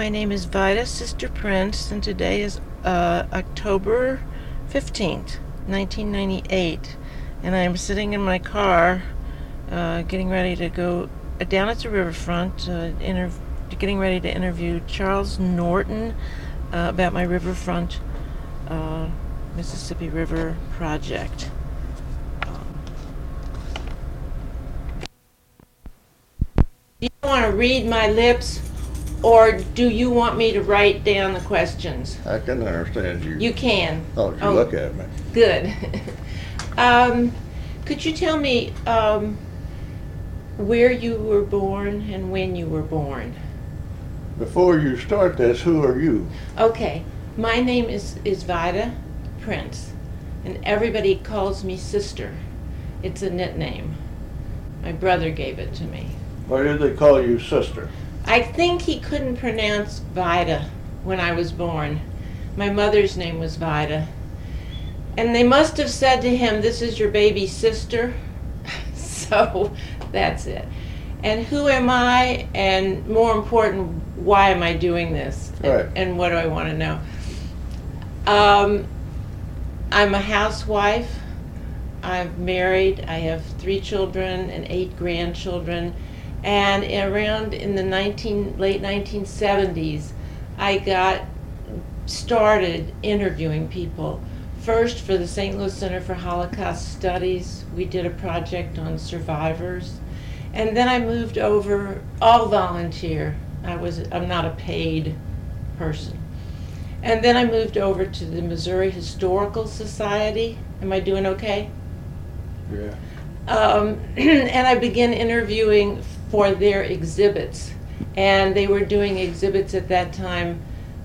My name is Vida Sister Prince, and today is uh, October 15th, 1998. And I'm sitting in my car uh, getting ready to go uh, down at the riverfront, uh, inter- getting ready to interview Charles Norton uh, about my riverfront uh, Mississippi River project. You want to read my lips, or do you want me to write down the questions? I can understand you. You can. Oh, you Oh. look at me. Good. um, could you tell me um, where you were born and when you were born? Before you start this, who are you? Okay, my name is, is Vida Prince, and everybody calls me sister. It's a nickname. My brother gave it to me. Why do they call you sister? I think he couldn't pronounce Vida when I was born. My mother's name was Vida. And they must have said to him, This is your baby sister. so that's it. And who am I? And more important, why am I doing this? And- And, what do I want to know? Um, I'm a housewife. I'm married. I have three children and eight grandchildren. And around in the 19, late 1970s, I got started interviewing people. First for the St. Louis Center for Holocaust Studies, we did a project on survivors. And then I moved over, all volunteer. I was, I'm not a paid person. And then I moved over to the Missouri Historical Society. Am I doing okay? Yeah. um, and I began interviewing for their exhibits. And they were doing exhibits at that time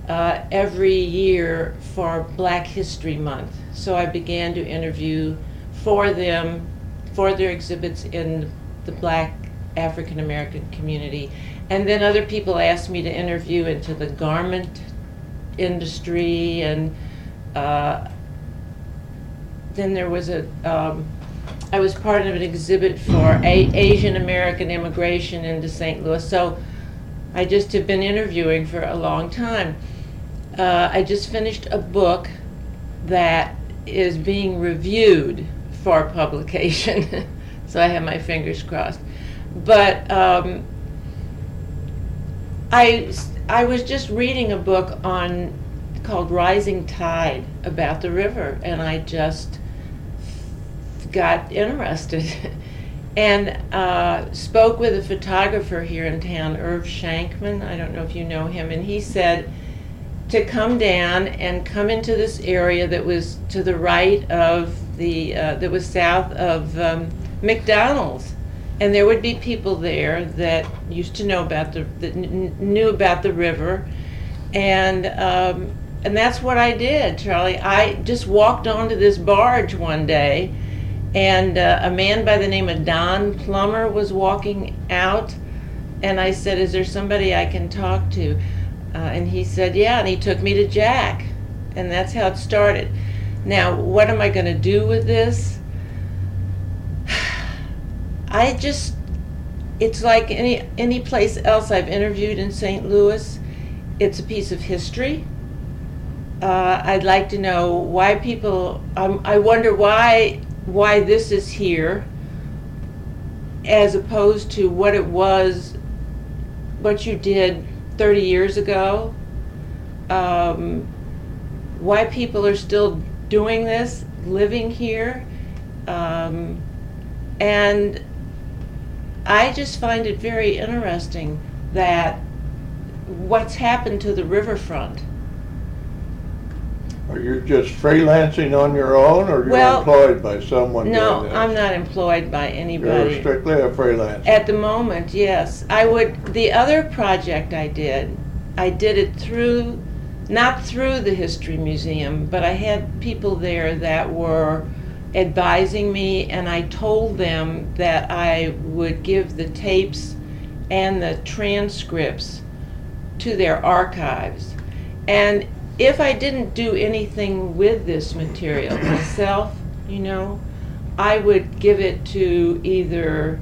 uh, every year for Black History Month. So I began to interview for them, for their exhibits in the Black African American community. And then other people asked me to interview into the garment industry and uh, then there was a um, I was part of an exhibit for a- Asian American immigration into St. Louis. So I just have been interviewing for a long time. Uh, I just finished a book that is being reviewed for publication. so I have my fingers crossed. But um, I, I was just reading a book on called Rising Tide about the river, and I just got interested and uh, spoke with a photographer here in town, Irv Shankman. I don't know if you know him, and he said to come down and come into this area that was to the right of the uh, that was south of um, McDonald's, and there would be people there that used to know about the that kn- knew about the river, and. Um, and that's what I did, Charley. I just walked onto this barge one day, and uh, a man by the name of Don Plummer was walking out, and I said, "Is there somebody I can talk to?" Uh, and he said, "Yeah," and he took me to Jack, and that's how it started. Now, what am I going to do with this? I just it's like any any place else I've interviewed in St. Louis. It's a piece of history. Uh, I'd like to know why people. Um, I wonder why why this is here, as opposed to what it was, what you did 30 years ago. Um, why people are still doing this, living here, um, and I just find it very interesting that what's happened to the riverfront. Are you just freelancing on your own, or you're Well, employed by someone No, doing this? I'm not employed by anybody. You're anybody. strictly a freelancer. At the moment, yes. I would, the other project I did, I did it through, not through the History Museum, but I had people there that were advising me, and I told them that I would give the tapes and the transcripts to their archives. And if I didn't do anything with this material myself, you know, I would give it to either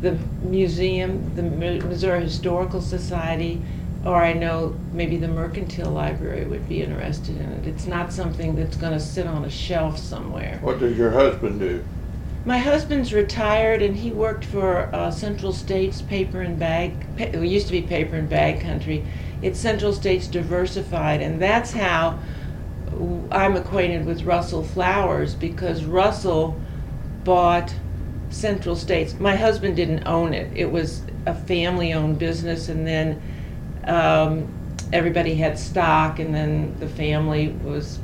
the museum, the Missouri Historical Society, or I know maybe the Mercantile Library would be interested in it. It's not something that's going to sit on a shelf somewhere. What does your husband do? My husband's retired and he worked for uh, Central States Paper and Bag. Pa- it used to be Paper and Bag Country. It's Central States Diversified, and that's how I'm acquainted with Russell Flowers because Russell bought Central States. My husband didn't own it. It was a family-owned business, and then um, everybody had stock, and then the family was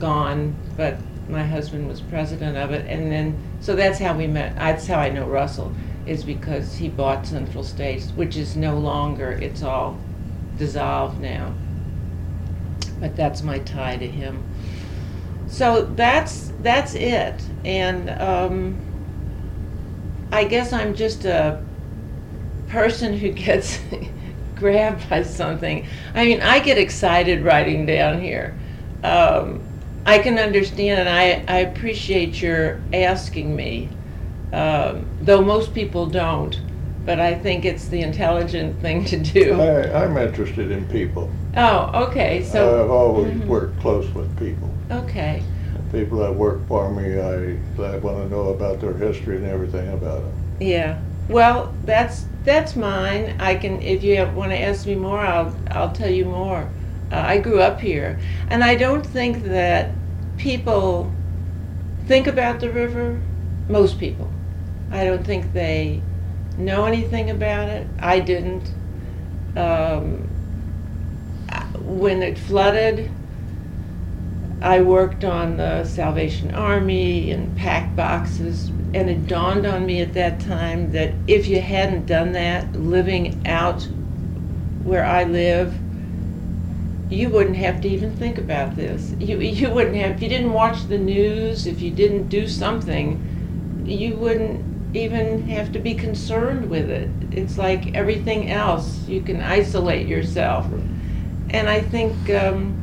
gone. But my husband was president of it, and then so that's how we met. That's how I know Russell is because he bought Central States, which is no longer. It's all dissolved now. But that's my tie to him. So that's that's it, and um, I guess I'm just a person who gets grabbed by something. I mean, I get excited writing down here. Um, I can understand, and I, I appreciate your asking me, um, though most people don't. But I think it's the intelligent thing to do. I, I'm interested in people. Oh, okay. So I've always Mhm. worked close with people. okay. People that work for me, I, I want to know about their history and everything about them. Yeah. Well, that's that's mine. I can if you want to ask me more, I'll I'll tell you more. Uh, I grew up here, and I don't think that people think about the river. Most people, I don't think they know anything about it. I didn't. Um, when it flooded, I worked on the Salvation Army and packed boxes, and it dawned on me at that time that if you hadn't done that, living out where I live, you wouldn't have to even think about this. You you wouldn't have if you didn't watch the news, if you didn't do something, you wouldn't even have to be concerned with it. It's like everything else. You can isolate yourself, and I think. Um,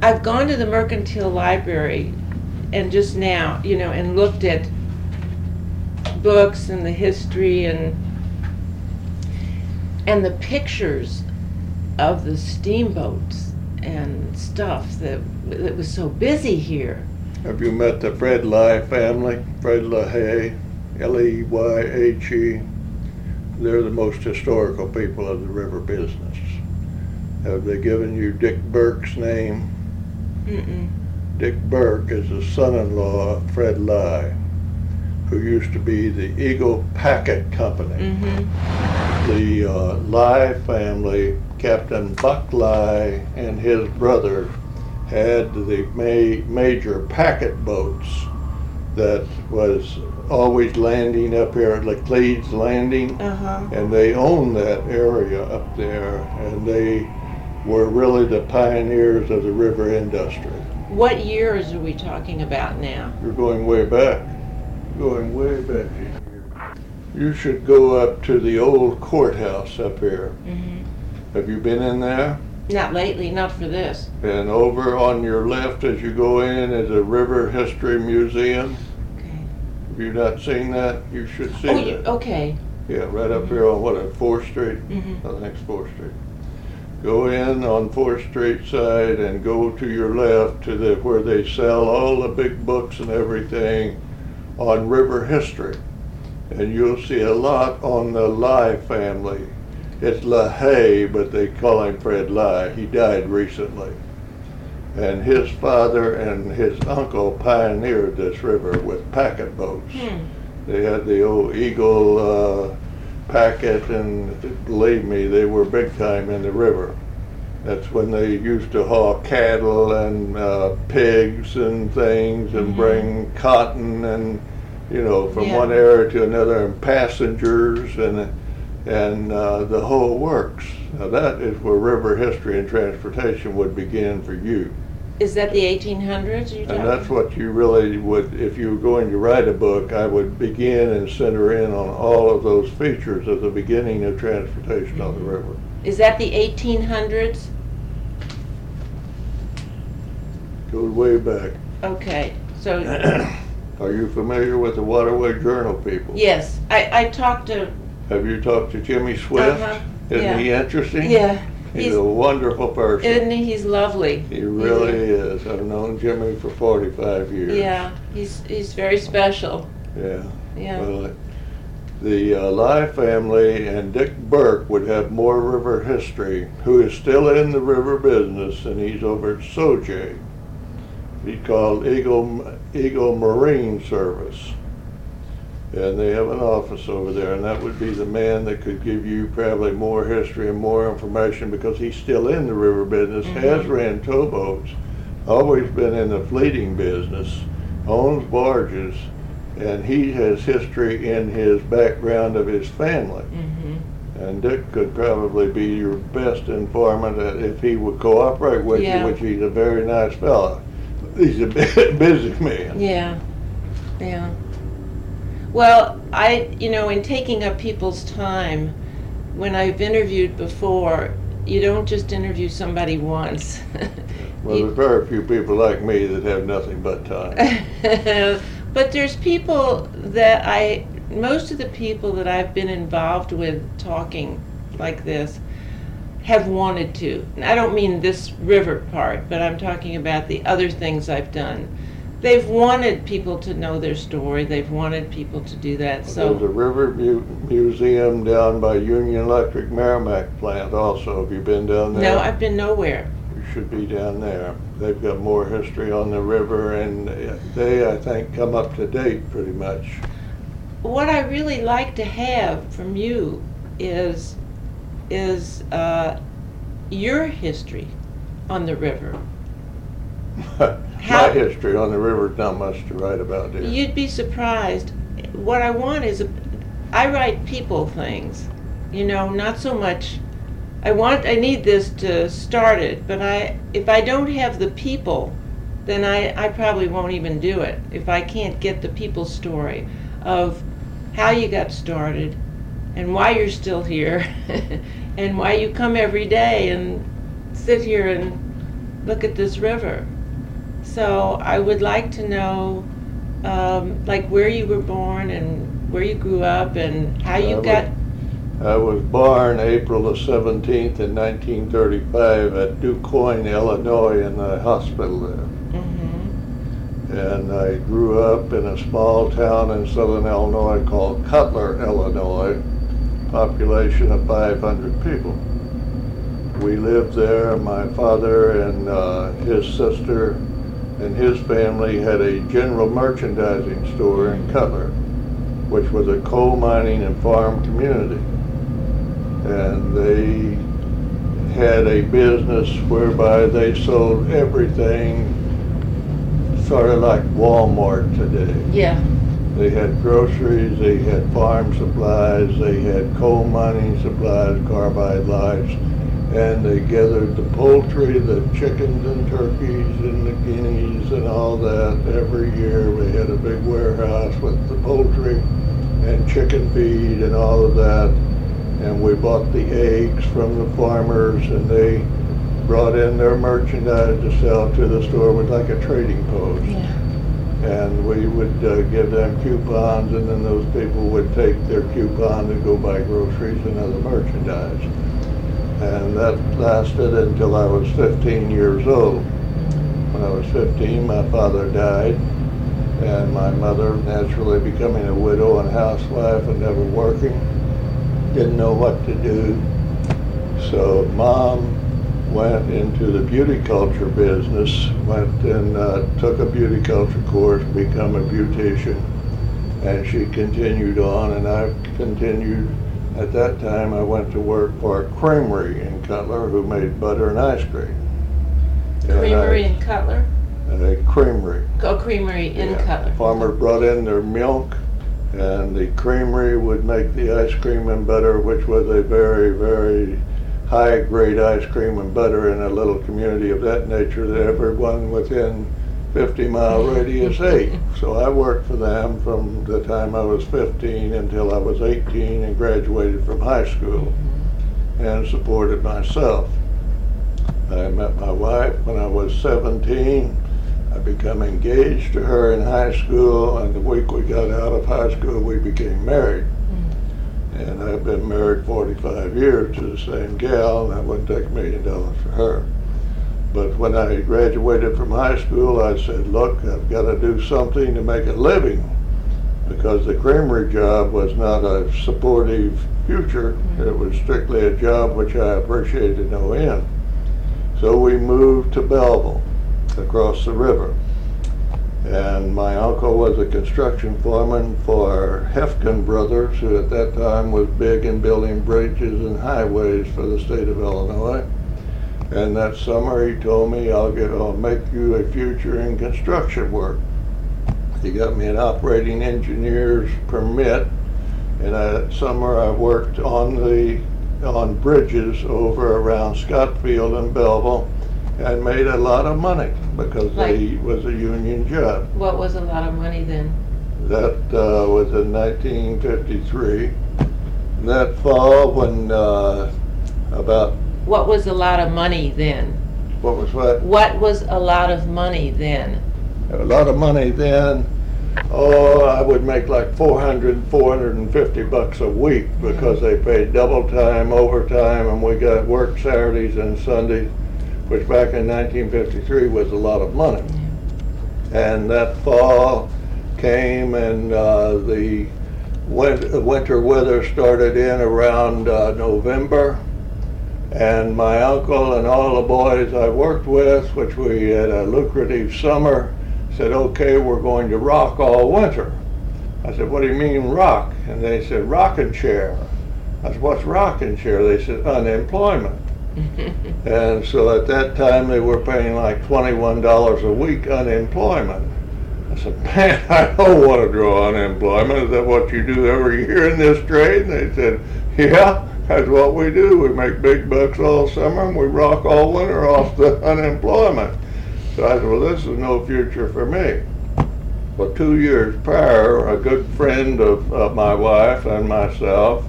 I've gone to the Mercantile Library and just now, you know, and looked at books and the history and and the pictures of the steamboats and stuff that that was so busy here. Have you met the Fred Lye family? Fred Leyhe, L-E-Y-H-E. They're the most historical people of the river business. Have they given you Dick Burke's name? Mm-mm. Dick Burke is the son-in-law of Fred Lye, who used to be the Eagle Packet Company. Mm-hmm. The uh, Lye family, Captain Buck Lye and his brother had the ma- major packet boats that was always landing up here at Laclede's Landing. Uh-huh. And they owned that area up there, and they were really the pioneers of the river industry. What years are we talking about now? You're going way back, going way back. You should go up to the old courthouse up here. Mm-hmm. Have you been in there? Not lately, not for this. And over on your left as you go in is a River History Museum. Okay. Have you not seen that? You should see it. Oh, you, that. okay. Yeah, right up here on what, at Fourth Street? Mm-hmm. I think it's Fourth Street. Go in on Fourth Street side and go to your left to the, where they sell all the big books and everything on river history. And you'll see a lot on the Lye family. It's Leyhe, but they call him Fred Lye. He died recently. And his father and his uncle pioneered this river with packet boats. Hmm. They had the old Eagle uh, packet, and believe me, they were big time in the river. That's when they used to haul cattle and uh, pigs and things, and Mhm. bring cotton and you know from Yeah. one area to another, and passengers and and uh, the whole works. Now that is where river history and transportation would begin for you. Is that the 1800s you're? And that's what you really would, if you were going to write a book, I would begin and center in on all of those features of the beginning of transportation on the river. Is that the 1800s? Goes way back. Okay, so, Are you familiar with the Waterway Journal people? yes, I, I talked to, Have you talked to Jimmy Swift? uh-huh, Isn't he interesting? Yeah. He's, He's, a wonderful person. isn't he? He's lovely. he really is. I've known Jimmy for 45 years. Yeah, he's he's very special. Yeah. Yeah. Well, the uh, Lye family and Dick Burke would have more river history, who is still in the river business, and he's over at Sauget. He's called Eagle, Eagle Marine Service. And they have an office over there, and that would be the man that could give you probably more history and more information because he's still in the river business, has Mhm. ran towboats, always been in the fleeting business, owns barges, and he has history in his background of his family. hmm And Dick could probably be your best informant uh, if he would cooperate with Yeah. you, which he's a very nice fellow. He's a bu- busy man. Yeah, yeah. Well, I, you know, in taking up people's time, when I've interviewed before, you don't just interview somebody once. Well, there's very few people like me that have nothing but time. but there's people that I, most of the people that I've been involved with talking like this have wanted to. And I don't mean this river part, but I'm talking about the other things I've done. They've wanted people to know their story. They've wanted people to do that. There's a So river mu- museum down by Union Electric Meramec plant also. Have you been down there? no, I've been nowhere. You should be down there. They've got more history on the river and they, I think, come up to date pretty much. What I really like to have from you is is uh, your history on the river. My How- history on the river is not much to write about, dear. You'd be surprised. What I want is a, I write people things, you know, not so much. I want, I need this to start it, but I, if I don't have the people, then I, I probably won't even do it. If I can't get the people's story of how you got started and why you're still here and why you come every day and sit here and look at this river. So I would like to know, um, like where you were born and where you grew up and how I you was- got. I was born April the 17th in 1935 at DuQuoin, Illinois, in the hospital there. Mhm. And I grew up in a small town in southern Illinois called Cutler, Illinois, population of 500 people. We lived there, my father and uh, his sister and his family had a general merchandising store in Cutler, which was a coal mining and farm community. And they had a business whereby they sold everything sort of like Walmart today. Yeah. They had groceries, they had farm supplies, they had coal mining supplies, carbide lights, and they gathered the poultry, the chickens and turkeys and the guineas and all that every year. We had a big warehouse with the poultry and chicken feed and all of that. And we bought the eggs from the farmers and they brought in their merchandise to sell to the store with like a trading post Yeah. and we would uh, give them coupons, and then those people would take their coupon and go buy groceries and other merchandise. And that lasted until I was 15 years old. When I was 15, my father died, and my mother, naturally becoming a widow and housewife and never working, didn't know what to do. So mom went into the beauty culture business, went and uh, took a beauty culture course, become a beautician, and she continued on, and I've continued. At that time, I went to work for a creamery in Cutler who made butter and ice cream. And I- Creamery in Cutler. A creamery. Oh, creamery in Yeah. Cutler. Farmer brought in their milk, and the creamery would make the ice cream and butter, which was a very, very high-grade ice cream and butter in a little community of that nature that everyone within 50-mile radius ate. So I worked for them from the time I was 15 until I was 18 and graduated from high school and supported myself. I met my wife when I was 17. I became engaged to her in high school, and the week we got out of high school, we became married. And I've been married 45 years to the same gal, and I wouldn't take a million dollars for her. But when I graduated from high school, I said, look, I've got to do something to make a living because the creamery job was not a supportive future. Mm-hmm. It was strictly a job which I appreciated no end. So we moved to Belleville, across the river. And my uncle was a construction foreman for Hefkin Brothers, who at that time was big in building bridges and highways for the state of Illinois. And that summer, he told me, I'll get, I'll make you a future in construction work. He got me an operating engineer's permit, and that summer I worked on the, on bridges over around Scott Field and Belleville, and made a lot of money, because they, was a union job. What was a lot of money then? That uh, was in 1953. That fall, when uh, about, What was a lot of money then? what was what? What was a lot of money then? A lot of money then. Oh, I would make like 400, 450 bucks a week because they paid double time, overtime, and we got work Saturdays and Sundays, which back in 1953 was a lot of money. And that fall came and uh, the winter weather started in around uh, November. And my uncle and all the boys I worked with, which we had a lucrative summer, said, okay, we're going to rock all winter. I said, what do you mean rock? And they said, rocking chair. I said, what's rocking chair? They said, unemployment. And so at that time, they were paying like twenty-one dollars a week unemployment. I said, man, I don't want to draw unemployment. Is that what you do every year in this trade? And they said, yeah, that's what we do. We make big bucks all summer and we rock all winter off the unemployment. So I said, well, this is no future for me. Well, two years prior, a good friend of, of my wife and myself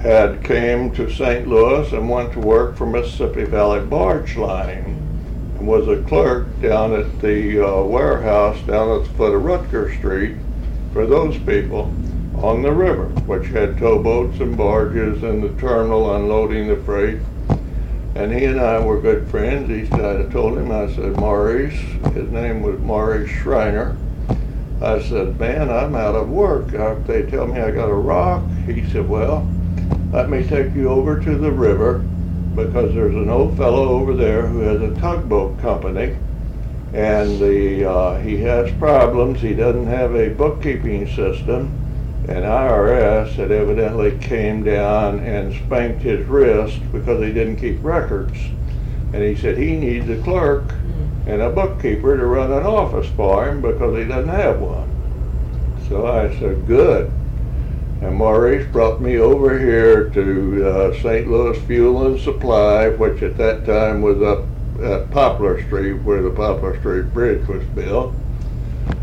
had came to St. Louis and went to work for Mississippi Valley Barge Line and was a clerk down at the uh, warehouse down at the foot of Rutger Street for those people on the river, which had towboats and barges and the terminal unloading the freight. And he and I were good friends. He said, I told him, I said, Maurice, his name was Maurice Schreiner. I said, man, I'm out of work. They tell me I got a rock. He said, well, let me take you over to the river because there's an old fellow over there who has a tugboat company and the, uh, he has problems. He doesn't have a bookkeeping system and IRS had evidently came down and spanked his wrist because he didn't keep records. And he said he needs a clerk and a bookkeeper to run an office for him because he doesn't have one. So I said, good. And Maurice brought me over here to uh, St. Louis Fuel and Supply, which at that time was up at Poplar Street where the Poplar Street Bridge was built,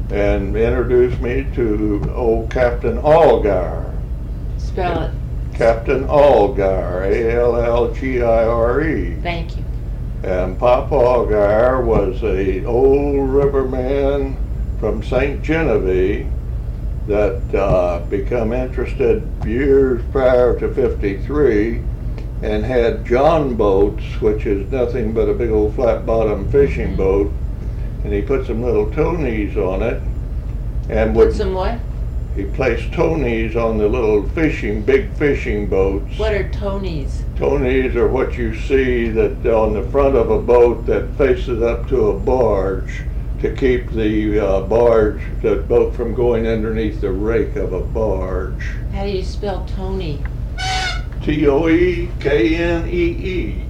and introduced me to old Captain Allgaier. Spell it. Captain Allgaier, A-L-L-G-I-R-E. Thank you. And Pop Allgaier was a old riverman from St. Genevieve that uh, become interested years prior to 53 and had John boats, which is nothing but a big old flat bottom fishing boat. And he put some little toe knees on it and Put would, some what? he placed toe knees on the little fishing, big fishing boats. What are toe knees? Tonys are what you see that on the front of a boat that faces up to a barge to keep the uh, barge, the boat from going underneath the rake of a barge. How do you spell toe knee? T O E K N E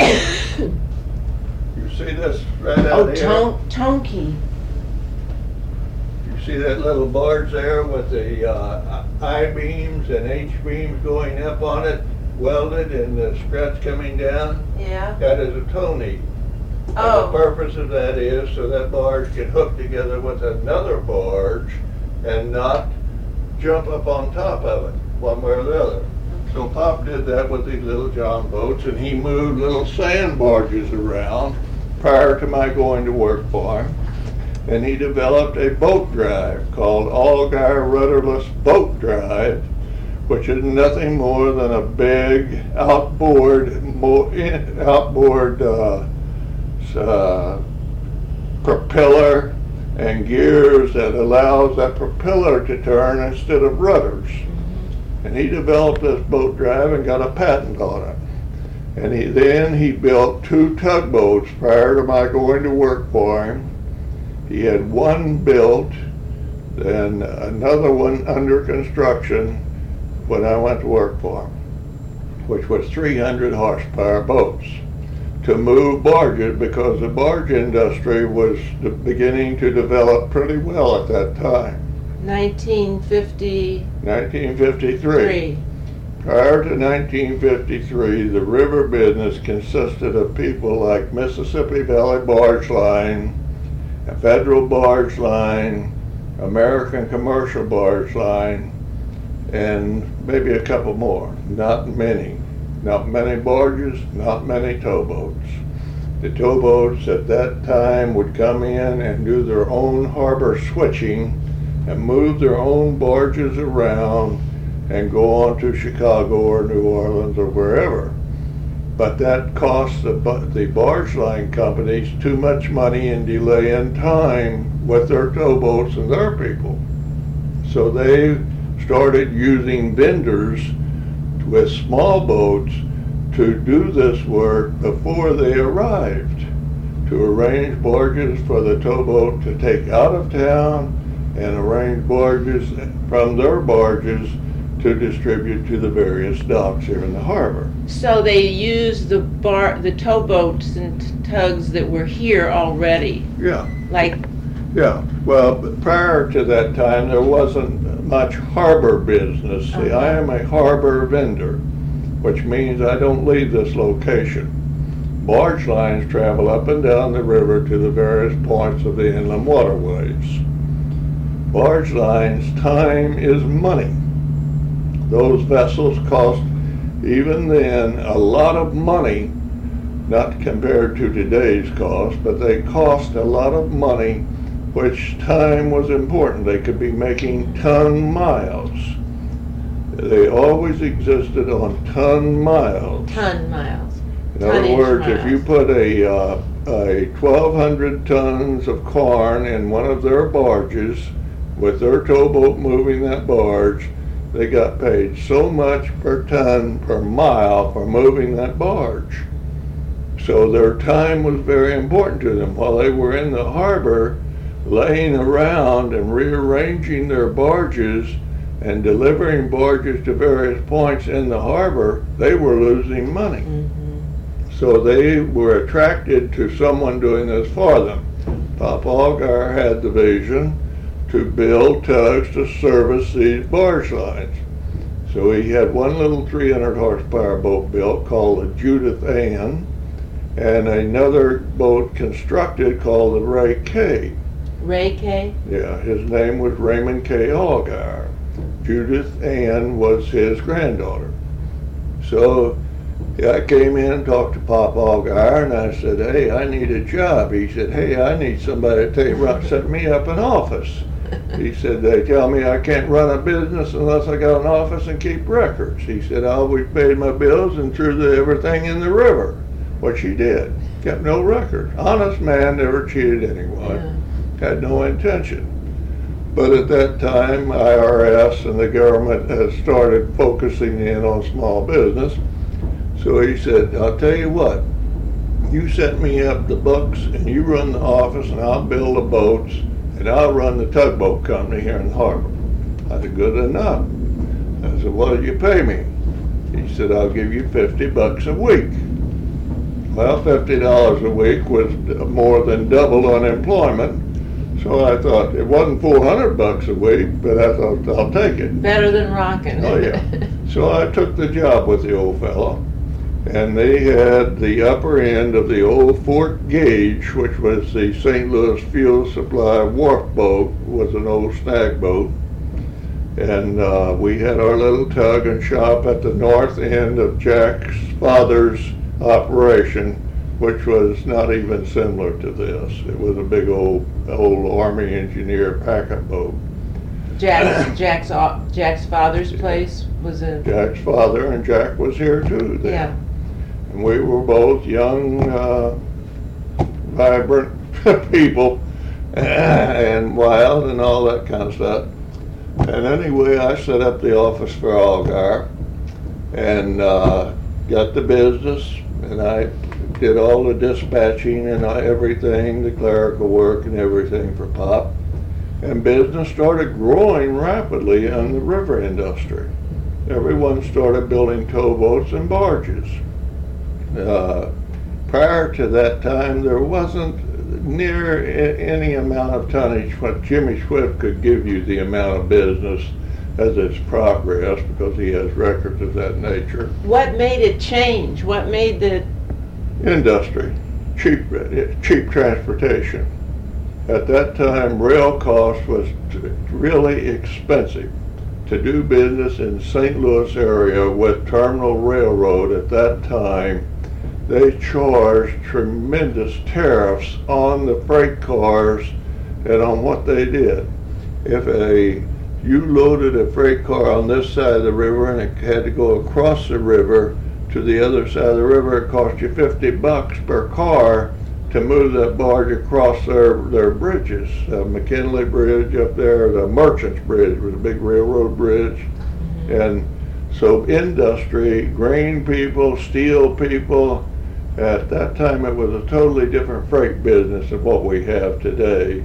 E. See this right out Oh, here? ton- Tonky. You see that little barge there with the uh, I-beams and H-beams going up on it, welded and the struts coming down? Yeah. That is a toe knee. And the Oh, purpose of that is so that barge can hook together with another barge and not jump up on top of it, one way or the other. So Pop did that with these little John boats and he moved little sand barges around prior to my going to work for him. And he developed a boat drive called Allgaier Rudderless Boat Drive, which is nothing more than a big outboard, mo- outboard uh, uh, propeller and gears that allows that propeller to turn instead of rudders. And he developed this boat drive and got a patent on it. And he, then he built two tugboats prior to my going to work for him. He had one built, then another one under construction when I went to work for him, which was 300 horsepower boats to move barges because the barge industry was beginning to develop pretty well at that time. 1953. 1953. Prior to 1953, the river business consisted of people like Mississippi Valley Barge Line, Federal Barge Line, American Commercial Barge Line, and maybe a couple more. Not many. Not many barges, not many towboats. The towboats at that time would come in and do their own harbor switching and move their own barges around and go on to Chicago or New Orleans or wherever. But that costs the, the barge line companies too much money and delay in time with their towboats and their people. So they started using vendors with small boats to do this work before they arrived, to arrange barges for the towboat to take out of town and arrange barges from their barges to distribute to the various docks here in the harbor. So they used the bar, the towboats and tugs that were here already, Yeah, like, yeah. Well, prior to that time, there wasn't much harbor business. See, I am a harbor vendor, which means I don't leave this location. Barge lines travel up and down the river to the various points of the inland waterways. Barge lines, time is money. Those vessels cost, even then, a lot of money, not compared to today's cost, but they cost a lot of money, which time was important. They could be making ton miles. They always existed on ton miles. ton miles. In other words, if you put a, uh, a twelve hundred tons of corn in one of their barges, with their towboat moving that barge, they got paid so much per ton per mile for moving that barge. So their time was very important to them. While they were in the harbor, laying around and rearranging their barges and delivering barges to various points in the harbor, they were losing money. Mhm. So they were attracted to someone doing this for them. Papa Allgaier had the vision to build tugs to service these barge lines. So he had one little 300 horsepower boat built called the Judith Ann, and another boat constructed called the Ray K. Ray K? Yeah, his name was Raymond K. Allgaier. Judith Ann was his granddaughter. So yeah, I came in and talked to Pop Allgaier and I said, hey, I need a job. He said, hey, I need somebody to take, set me up an office. He said, they tell me I can't run a business unless I got an office and keep records. He said, I always paid my bills and threw the, everything in the river, which he did. Kept no record. Honest man, never cheated anyone Yeah. had no intention. But at that time, IRS and the government had started focusing in on small business. So he said, I'll tell you what, you set me up the books and you run the office and I'll build the boats and I'll run the tugboat company here in the harbor. I said, good enough. I said, what did you pay me? He said, I'll give you fifty bucks a week. Well, fifty dollars a week was more than double unemployment. So I thought, it wasn't four hundred bucks a week, but I thought, I'll take it. Better than rocking. Oh, yeah. So I took the job with the old fellow. And they had the upper end of the old Fort Gage, which was the St. Louis Fuel Supply wharf boat, was an old snag boat. And uh, we had our little tug and shop at the north end of Jack's father's operation, which was not even similar to this. It was a big old, old Army engineer packet boat. Jack's, Jack's, Jack's father's place was a, Jack's father and Jack was here too then. yeah. And we were both young, uh, vibrant people and wild and all that kind of stuff. And anyway, I set up the office for Allgaier and uh, got the business and I did all the dispatching and everything, the clerical work and everything for Pop. And business started growing rapidly in the river industry. Everyone started building towboats and barges. Uh, prior to that time, there wasn't near any amount of tonnage what Jimmy Swift could give you the amount of business as it's progressed because he has records of that nature. What made it change? What made the, Industry, cheap, cheap transportation. At that time, rail cost was really expensive. To do business in St. Louis area with Terminal Railroad at that time, they charged tremendous tariffs on the freight cars and on what they did. If a, you loaded a freight car on this side of the river and it had to go across the river to the other side of the river, it cost you fifty bucks per car to move that barge across their, their bridges. Uh, McKinley Bridge up there, the Merchants Bridge was a big railroad bridge. And so industry, grain people, steel people, at that time it was a totally different freight business than what we have today.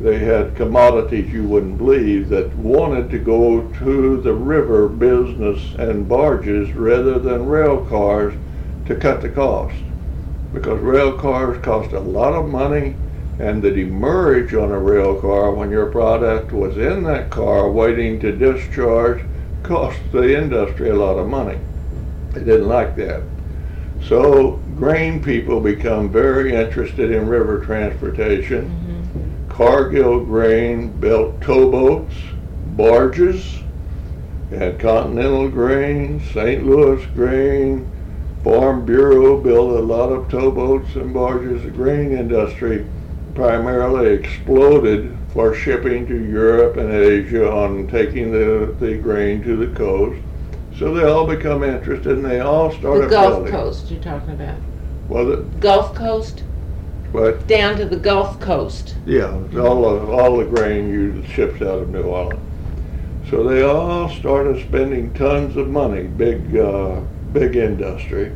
They had commodities you wouldn't believe that wanted to go to the river business and barges rather than rail cars to cut the cost. Because rail cars cost a lot of money and the demurrage on a rail car when your product was in that car waiting to discharge cost the industry a lot of money. They didn't like that. So grain people become very interested in river transportation. Mm-hmm. Cargill Grain built towboats, barges, and Continental Grain, St. Louis Grain, Farm Bureau built a lot of towboats and barges. The grain industry primarily exploded for shipping to Europe and Asia on taking the, the grain to the coast. So they all become interested and they all start the Gulf building. Coast you're talking about? Well, the, Gulf Coast? but Down to the Gulf Coast. Yeah, it's all the, all the grain used ships out of New Orleans. So they all started spending tons of money, big, uh, big industry,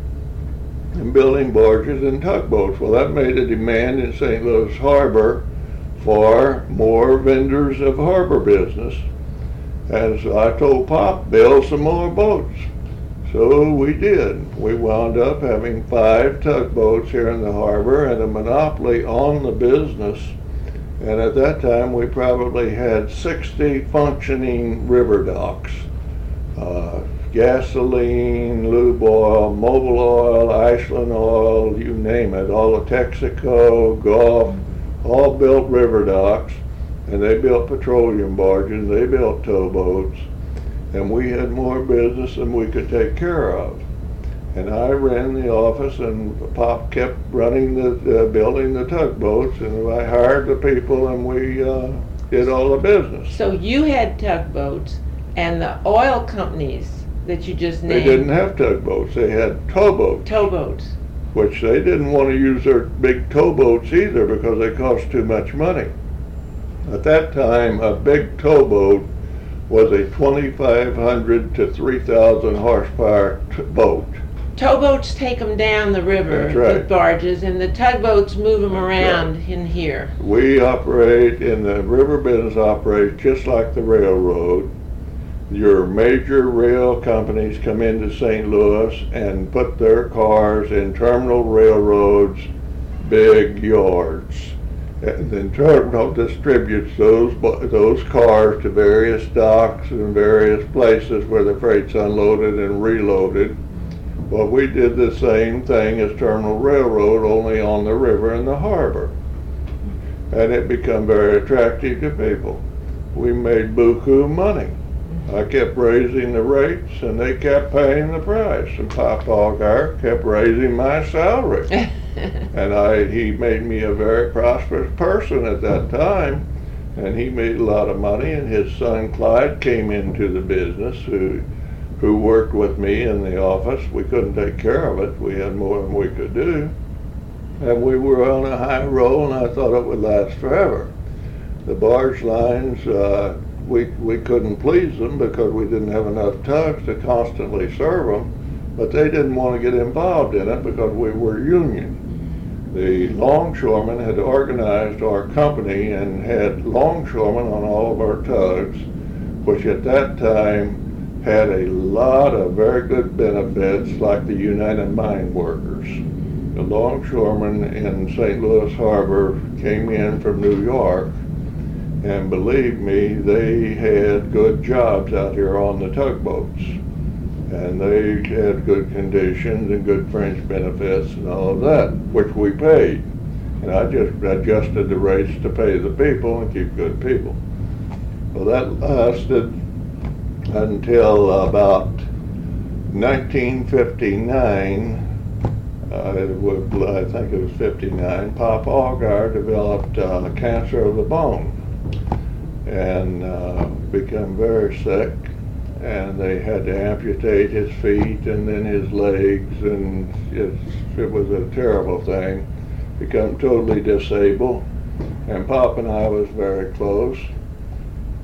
and building barges and tugboats. Well, that made a demand in St. Louis Harbor for more vendors of harbor business. And so I told Pop, build some more boats. So we did. We wound up having five tugboats here in the harbor and a monopoly on the business. And at that time, we probably had 60 functioning river docks. Uh, gasoline, lube oil, Mobil oil, Ashland oil, you name it, all of Texaco, Gulf, all built river docks. And they built petroleum barges, they built towboats and we had more business than we could take care of. And I ran the office, and Pop kept running the, uh, building the tugboats, and I hired the people, and we uh, did all the business. So you had tugboats and the oil companies that you just named. They didn't have tugboats; they had towboats, Towboats. which they didn't want to use their big towboats either because they cost too much money. At that time, a big towboat was a 2,500 to 3,000 horsepower t- boat. Towboats take them down the river right. with barges, and the tugboats move them around in here. We operate, in the river business operates just like the railroad. Your major rail companies come into St. Louis and put their cars in terminal railroads, big yards. And then terminal distributes those, those cars to various docks and various places where the freight's unloaded and reloaded. Well, we did the same thing as Terminal Railroad, only on the river and the harbor. And it became very attractive to people. We made buku money. I kept raising the rates and they kept paying the price. And Pop Allgaier kept raising my salary. And I, he made me a very prosperous person at that time. and he made a lot of money. And his son Clyde came into the business, who who worked with me in the office. We couldn't take care of it. We had more than we could do, and we were on a high roll. And I thought it would last forever. The barge lines. Uh, we, we couldn't please them because we didn't have enough tugs to constantly serve them, but they didn't want to get involved in it because we were union. The longshoremen had organized our company and had longshoremen on all of our tugs, which at that time had a lot of very good benefits like the United Mine Workers. The longshoremen in St. Louis Harbor came in from New York and believe me, they had good jobs out here on the tugboats. And they had good conditions and good fringe benefits and all of that, which we paid. And I just adjusted the rates to pay the people and keep good people. Well, that lasted until about 1959. Uh, I think it was 59. Pop Allgaier developed uh, cancer of the bone and uh, become very sick. And they had to amputate his feet and then his legs, and it was a terrible thing. Become totally disabled. And Pop and I was very close.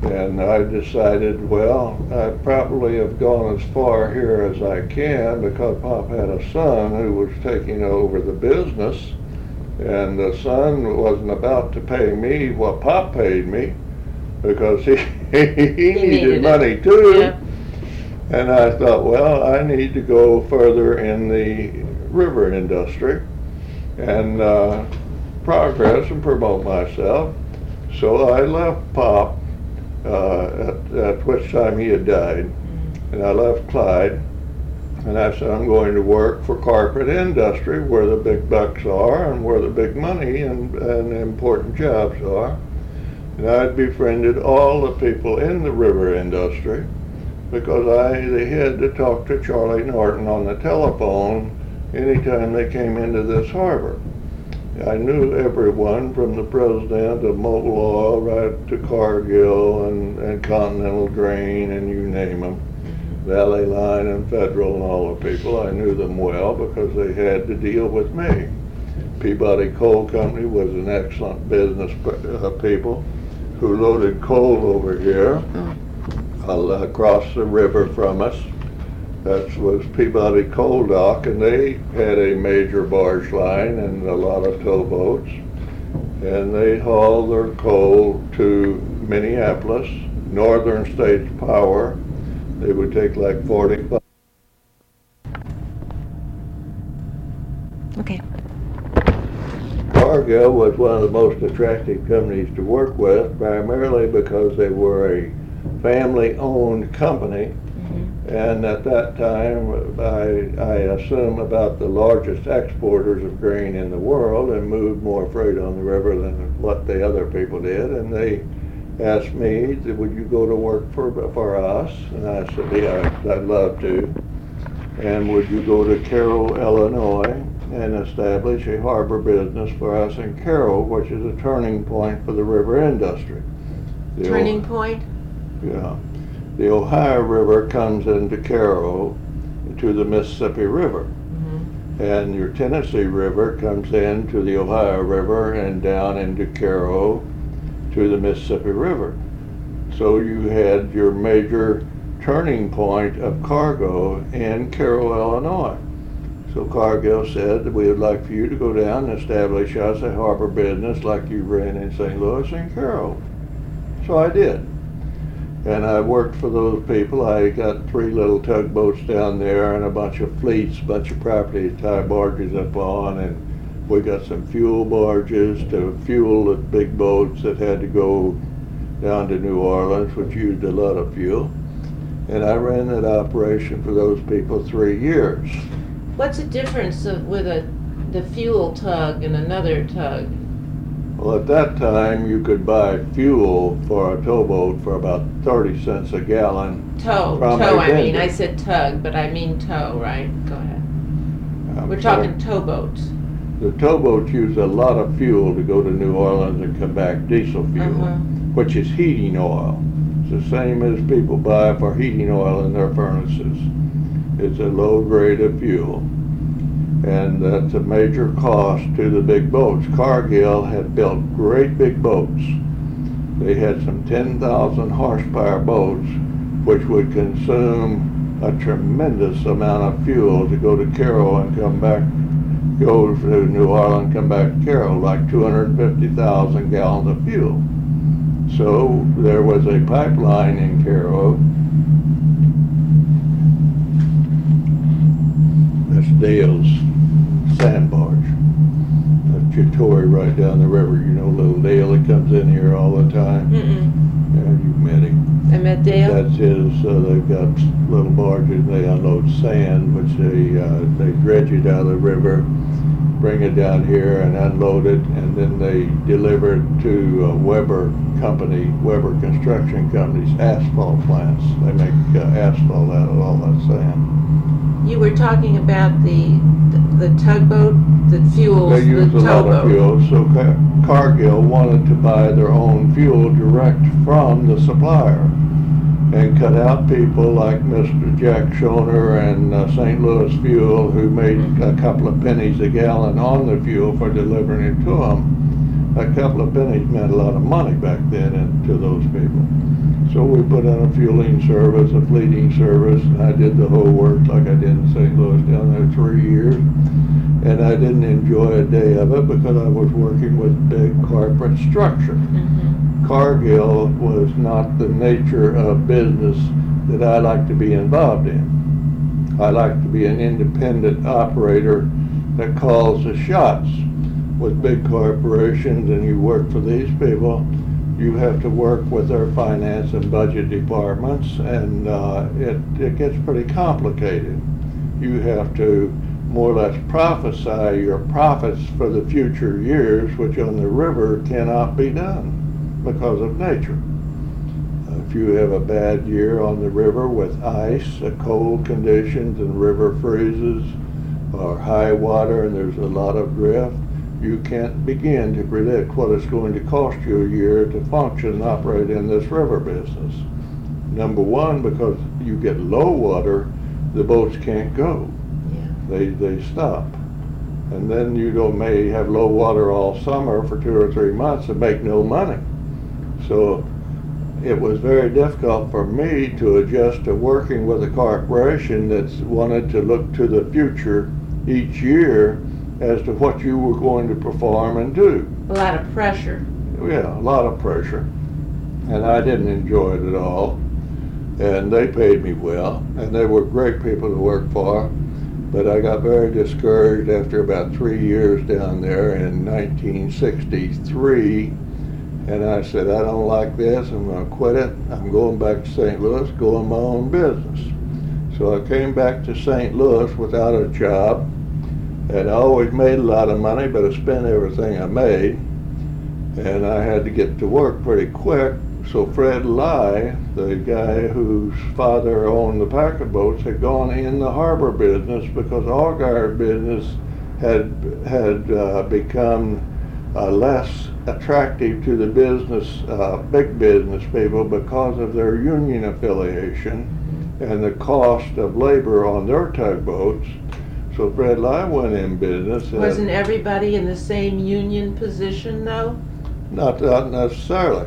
And I decided, well, I probably have gone as far here as I can because Pop had a son who was taking over the business. And the son wasn't about to pay me what Pop paid me because he, he, needed, money it. too. Yeah. And I thought, well, I need to go further in the river industry and uh, progress and promote myself. So I left Pop, uh, at, at which time he had died, and I left Clyde. And I said, I'm going to work for corporate industry where the big bucks are and where the big money and, and important jobs are. And I'd befriended all the people in the river industry because I they had to talk to Charley Norton on the telephone anytime they came into this harbor. I knew everyone from the president of Oil right to Cargill and, and Continental Grain and you name them. Valley Line and Federal and all the people. I knew them well because they had to deal with me. Peabody Coal Company was an excellent business uh, people who loaded coal over here uh, Uh, across the river from us. That was Peabody Coal Dock, and they had a major barge line and a lot of towboats. And they hauled their coal to Minneapolis, Northern States Power. They would take like 45 Okay. Cargill was one of the most attractive companies to work with, primarily because they were a family-owned company. Mm-hmm. And at that time, I, I assume about the largest exporters of grain in the world and moved more freight on the river than what the other people did. And they asked me, would you go to work for, for us? And I said, yeah, I'd love to. And would you go to Cairo, Illinois? and establish a harbor business for us in Cairo, which is a turning point for the river industry. The Turning O- point? Yeah. The Ohio River comes into Cairo to the Mississippi River. Mhm. And your Tennessee River comes into the Ohio River and down into Cairo to the Mississippi River. So you had your major turning point of cargo in Cairo, Illinois. So Cargill said that we would like for you to go down and establish us a harbor business like you ran in St. Louis and Cairo. So I did. And I worked for those people. I got three little tugboats down there and a bunch of fleets, a bunch of property to tie barges up on. And we got some fuel barges to fuel the big boats that had to go down to New Orleans, which used a lot of fuel. And I ran that operation for those people three years. What's the difference of, with a, the fuel tug and another tug? Well, at that time, you could buy fuel for a towboat for about 30 cents a gallon. Tow, From tow, a I mean. I said tug, but I mean tow, right? Go ahead. We're talking towboats. The towboats use a lot of fuel to go to New Orleans and come back, diesel fuel, Uh-huh. which is heating oil. It's the same as people buy for heating oil in their furnaces. It's a low grade of fuel. And that's a major cost to the big boats. Cargill had built great big boats. They had some 10,000 horsepower boats, which would consume a tremendous amount of fuel to go to Cairo and come back, go to New Orleans, come back to Cairo, like 250,000 gallons of fuel. So there was a pipeline in Cairo That's Dale's sand barge. That's your toy right down the river. You know, little Dale that comes in here all the time. Mm-mm. Yeah, you met him. I met Dale. That's his, uh, they've got little barges, they unload sand, which they, uh, they dredge it out of the river, bring it down here and unload it, and then they deliver it to uh, Weber Company, Weber Construction Company's asphalt plants. They make uh, asphalt out of all that sand. You were talking about the, the tugboat that fuels They the use a lot of towboat. fuel, so Ca- Cargill wanted to buy their own fuel direct from the supplier and cut out people like Mr. Jack Schoner and uh, St. Louis Fuel who made a couple of pennies a gallon on the fuel for delivering it to them. A couple of pennies meant a lot of money back then and to those people. So we put in a fueling service, a fleeting service, and I did the whole work like I did in St. Louis down there three years. And I didn't enjoy a day of it because I was working with big corporate structure. Mhm. Cargill was not the nature of business that I like to be involved in. I like to be an independent operator that calls the shots. With big corporations and you work for these people, you have to work with their finance and budget departments and uh, it, it gets pretty complicated. You have to more or less prophesy your profits for the future years, which on the river cannot be done because of nature. If you have a bad year on the river with ice, cold conditions, and river freezes, or high water and there's a lot of drift, you can't begin to predict what it's going to cost you a year to function and operate in this river business. Number one, because you get low water, the boats can't go. Yeah. They, they stop. And then you don't, may have low water all summer for two or three months and make no money. So it was very difficult for me to adjust to working with a corporation that's wanted to look to the future each year as to what you were going to perform and do. A lot of pressure. Yeah, a lot of pressure. And I didn't enjoy it at all. And they paid me well, and they were great people to work for. But I got very discouraged after about three years down there in 1963. And I said, I don't like this. I'm going to quit it. I'm going back to St. Louis, going my own business. So I came back to St. Louis without a job. And I always made a lot of money, but I spent everything I made. And I had to get to work pretty quick. So Fred Leyhe, the guy whose father owned the packet boats, had gone in the harbor business because Allgaier business had had uh, become uh, less attractive to the business, uh, big business people because of their union affiliation and the cost of labor on their tugboats. So Fred Leyhe went in business. and- Wasn't everybody in the same union position though? Not, not necessarily.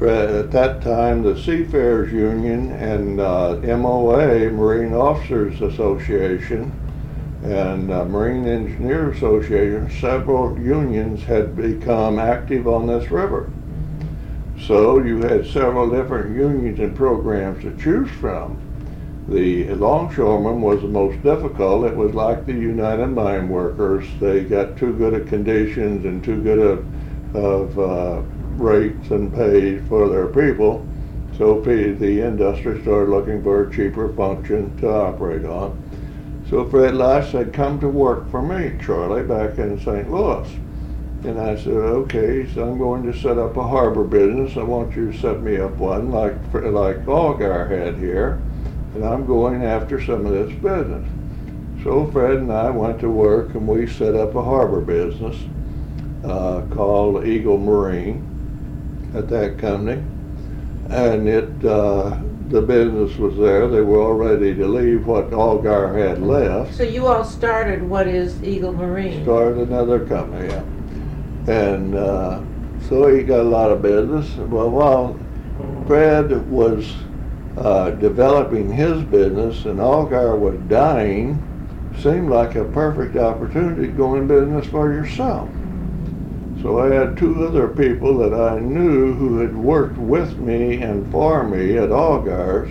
At that time, the Seafarers Union and uh, MOA, Marine Officers Association, and uh, Marine Engineer Association, several unions had become active on this river. So you had several different unions and programs to choose from. The longshoreman was the most difficult. It was like the United Mine Workers. They got too good of conditions and too good of, of uh, rates and pays for their people. So the industry started looking for a cheaper function to operate on. So Fred Leyhe said, come to work for me, Charley, back in St. Louis. And I said, okay, so I'm going to set up a harbor business. I want you to set me up one like, like Allgaier had here. And I'm going after some of this business. So Fred and I went to work and we set up a harbor business uh, called Eagle Marine. at that company. And it, uh, the business was there. They were all ready to leave what Allgaier had left. So you all started what is Eagle Marine? Started another company, yeah. And uh, so he got a lot of business. Well, while Fred was uh, developing his business and Allgaier was dying, seemed like a perfect opportunity to go in business for yourself. So I had two other people that I knew who had worked with me and for me at Allgaier's.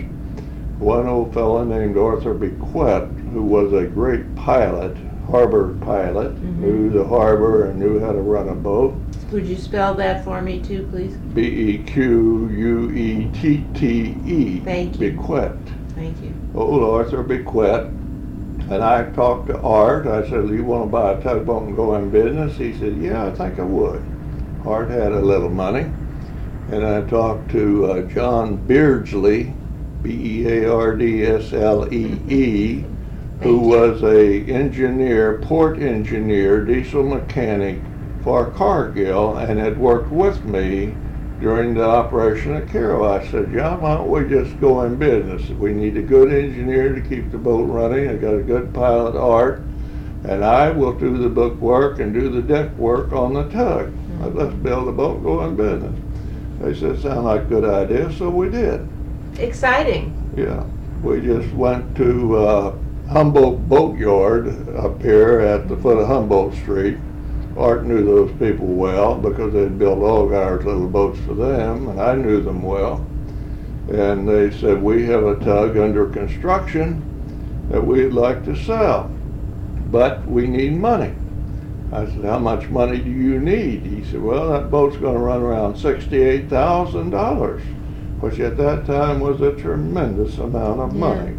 One old fellow named Arthur Bequette, who was a great pilot, harbor pilot, Mhm. knew the harbor and knew how to run a boat. Could you spell that for me too, please? B E Q U E T T E. Thank you. Bequette. Thank you. old Arthur Bequette. And I talked to Art. I said, you want to buy a tugboat and go in business? He said, yeah, I think I would. Art had a little money. And I talked to uh, John Beardslee, B-E-A-R-D-S-L-E-E, who Thank you. was a engineer, port engineer, diesel mechanic for Cargill and had worked with me during the operation at Cairo. I said, John, why don't we just go in business? We need a good engineer to keep the boat running. I got a good pilot, Art, and I will do the book work and do the deck work on the tug. Mm-hmm. Let's build a boat, go in business. They said, sound like a good idea, so we did. Exciting. Yeah, we just went to uh, Humboldt Boatyard up here at the foot of Humboldt Street. Art knew those people well because they'd built all our little boats for them, and I knew them well. And they said, we have a tug under construction that we'd like to sell, but we need money. I said, how much money do you need? He said, well, that boat's gonna run around sixty-eight thousand dollars, which at that time was a tremendous amount of money.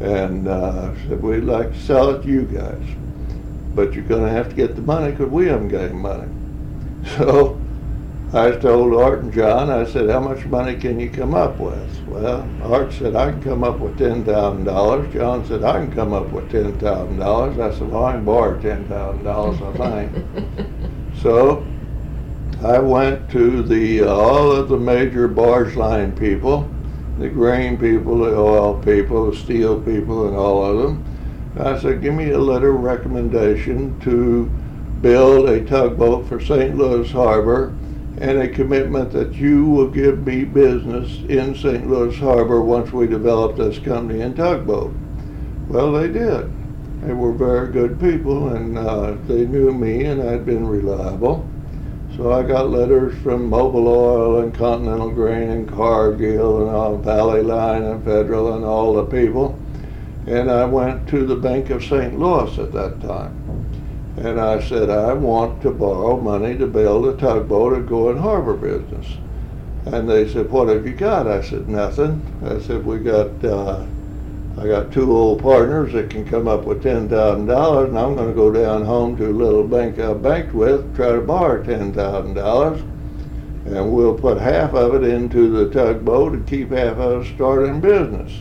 And, uh, said, we'd like to sell it to you guys, but you're gonna have to get the money, cause we haven't got any money. So, I told Art and John, I said, how much money can you come up with? Well, Art said, I can come up with ten thousand dollars. John said, I can come up with ten thousand dollars. I said, well, I can borrow ten thousand dollars, I think. So, I went to the, uh, all of the major barge line people, the grain people, the oil people, the steel people, and all of them. I said, give me a letter of recommendation to build a tugboat for St. Louis Harbor and a commitment that you will give me business in St. Louis Harbor once we develop this company in tugboat. Well, they did. They were very good people and uh, they knew me and I'd been reliable. So I got letters from Mobil Oil and Continental Grain and Cargill and all Valley Line and Federal and all the people. And I went to the Bank of St. Louis at that time. And I said, I want to borrow money to build a tugboat and go in harbor business. And they said, what have you got? I said, nothing. I said, we got, uh, I got two old partners that can come up with ten thousand dollars and I'm gonna go down home to a little bank I banked with, try to borrow ten thousand dollars. And we'll put half of it into the tugboat and keep half of it starting business.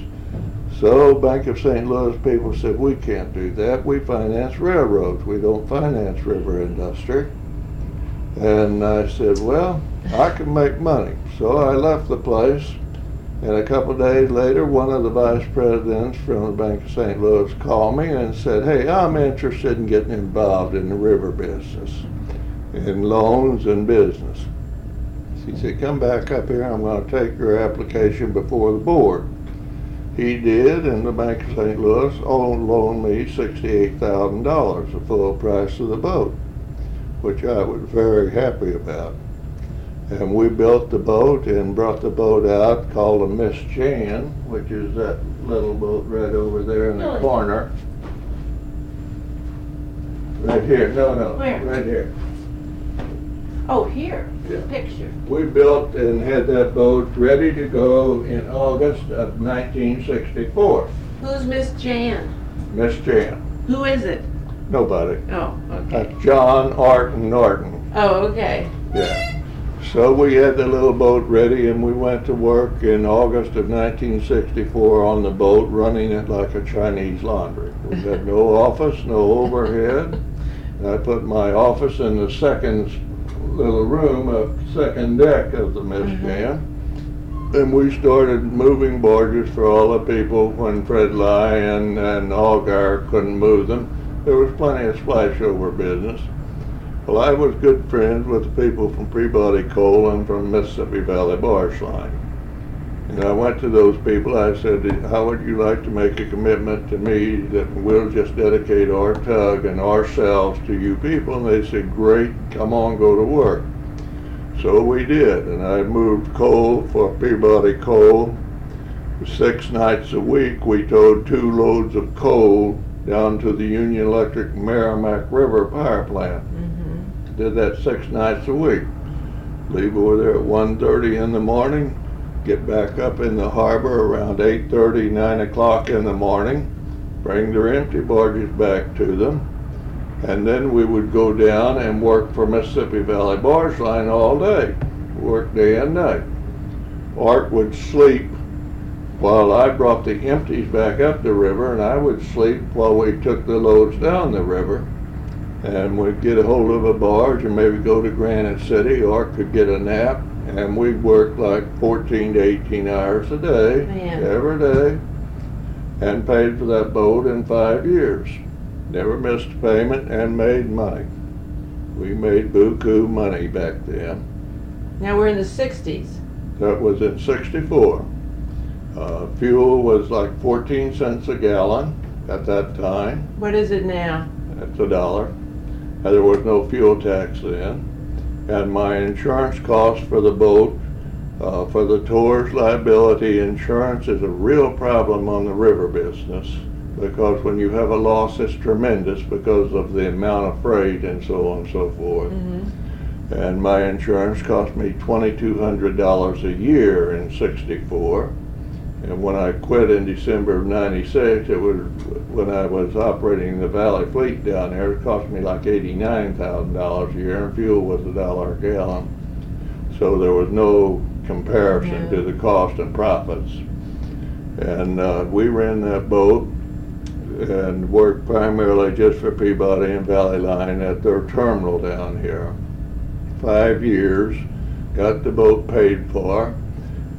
So Bank of St. Louis people said, we can't do that. We finance railroads. We don't finance river industry. And I said, well, I can make money. So I left the place. And a couple days later, one of the vice presidents from the Bank of St. Louis called me and said, hey, I'm interested in getting involved in the river business, in loans and business. He said, come back up here. I'm going to take your application before the board. He did, and the Bank of St. Louis loaned me sixty-eight thousand dollars, the full price of the boat, which I was very happy about. And we built the boat and brought the boat out called the Miss Jan, which is that little boat right over there in the corner. Right here, no, no, Where? right here. Oh, here, Yeah. picture. We built and had that boat ready to go in August of nineteen sixty-four. Who's Miss Jan? Miss Jan, Who is it? nobody. Oh, okay. That's John Arton Norton, Oh, okay. yeah. So we had the little boat ready and we went to work in August of nineteen sixty-four on the boat, running it like a Chinese laundry. We had no office, no overhead. And I put my office in the second little room, a second deck of the Miss Jan. Mm-hmm. And we started moving barges for all the people when Fred Lyon and Allgaier couldn't move them. There was plenty of splashover business. Well, I was good friends with the people from Peabody Coal and from Mississippi Valley Barge Line. And I went to those people, I said, how would you like to make a commitment to me that we'll just dedicate our tug and ourselves to you people? And they said, great, come on, go to work. So we did, and I moved coal for Peabody Coal. Six nights a week, we towed two loads of coal down to the Union Electric Meramec River Power Plant. Did that six nights a week. Leave over there at 1.30 in the morning, get back up in the harbor around 8.30, 9 o'clock in the morning, bring their empty barges back to them, and then we would go down and work for Mississippi Valley Barge Line all day, work day and night. Art would sleep while I brought the empties back up the river, and I would sleep while we took the loads down the river. And we'd get a hold of a barge and maybe go to Granite City, or could get a nap, and we'd work like 14 to 18 hours a day, Man. every day, and paid for that boat in five years. Never missed a payment and made money. We made buku money back then. Now we're in the sixties. That was in 64. Uh, fuel was like 14 cents a gallon at that time. What is it now? It's a dollar. There was no fuel tax then. And my insurance cost for the boat, uh, for the tours liability insurance is a real problem on the river business because when you have a loss, it's tremendous because of the amount of freight and so on and so forth. Mhm. And my insurance cost me twenty-two hundred dollars a year in sixty-four. And when I quit in December of ninety-six, it was, when I was operating the Valley Fleet down there, it cost me like eighty-nine thousand dollars a year, and fuel was a dollar a gallon. So there was no comparison to the cost and profits. And, uh, we ran that boat and worked primarily just for Peabody and Valley Line at their terminal down here five years, got the boat paid for,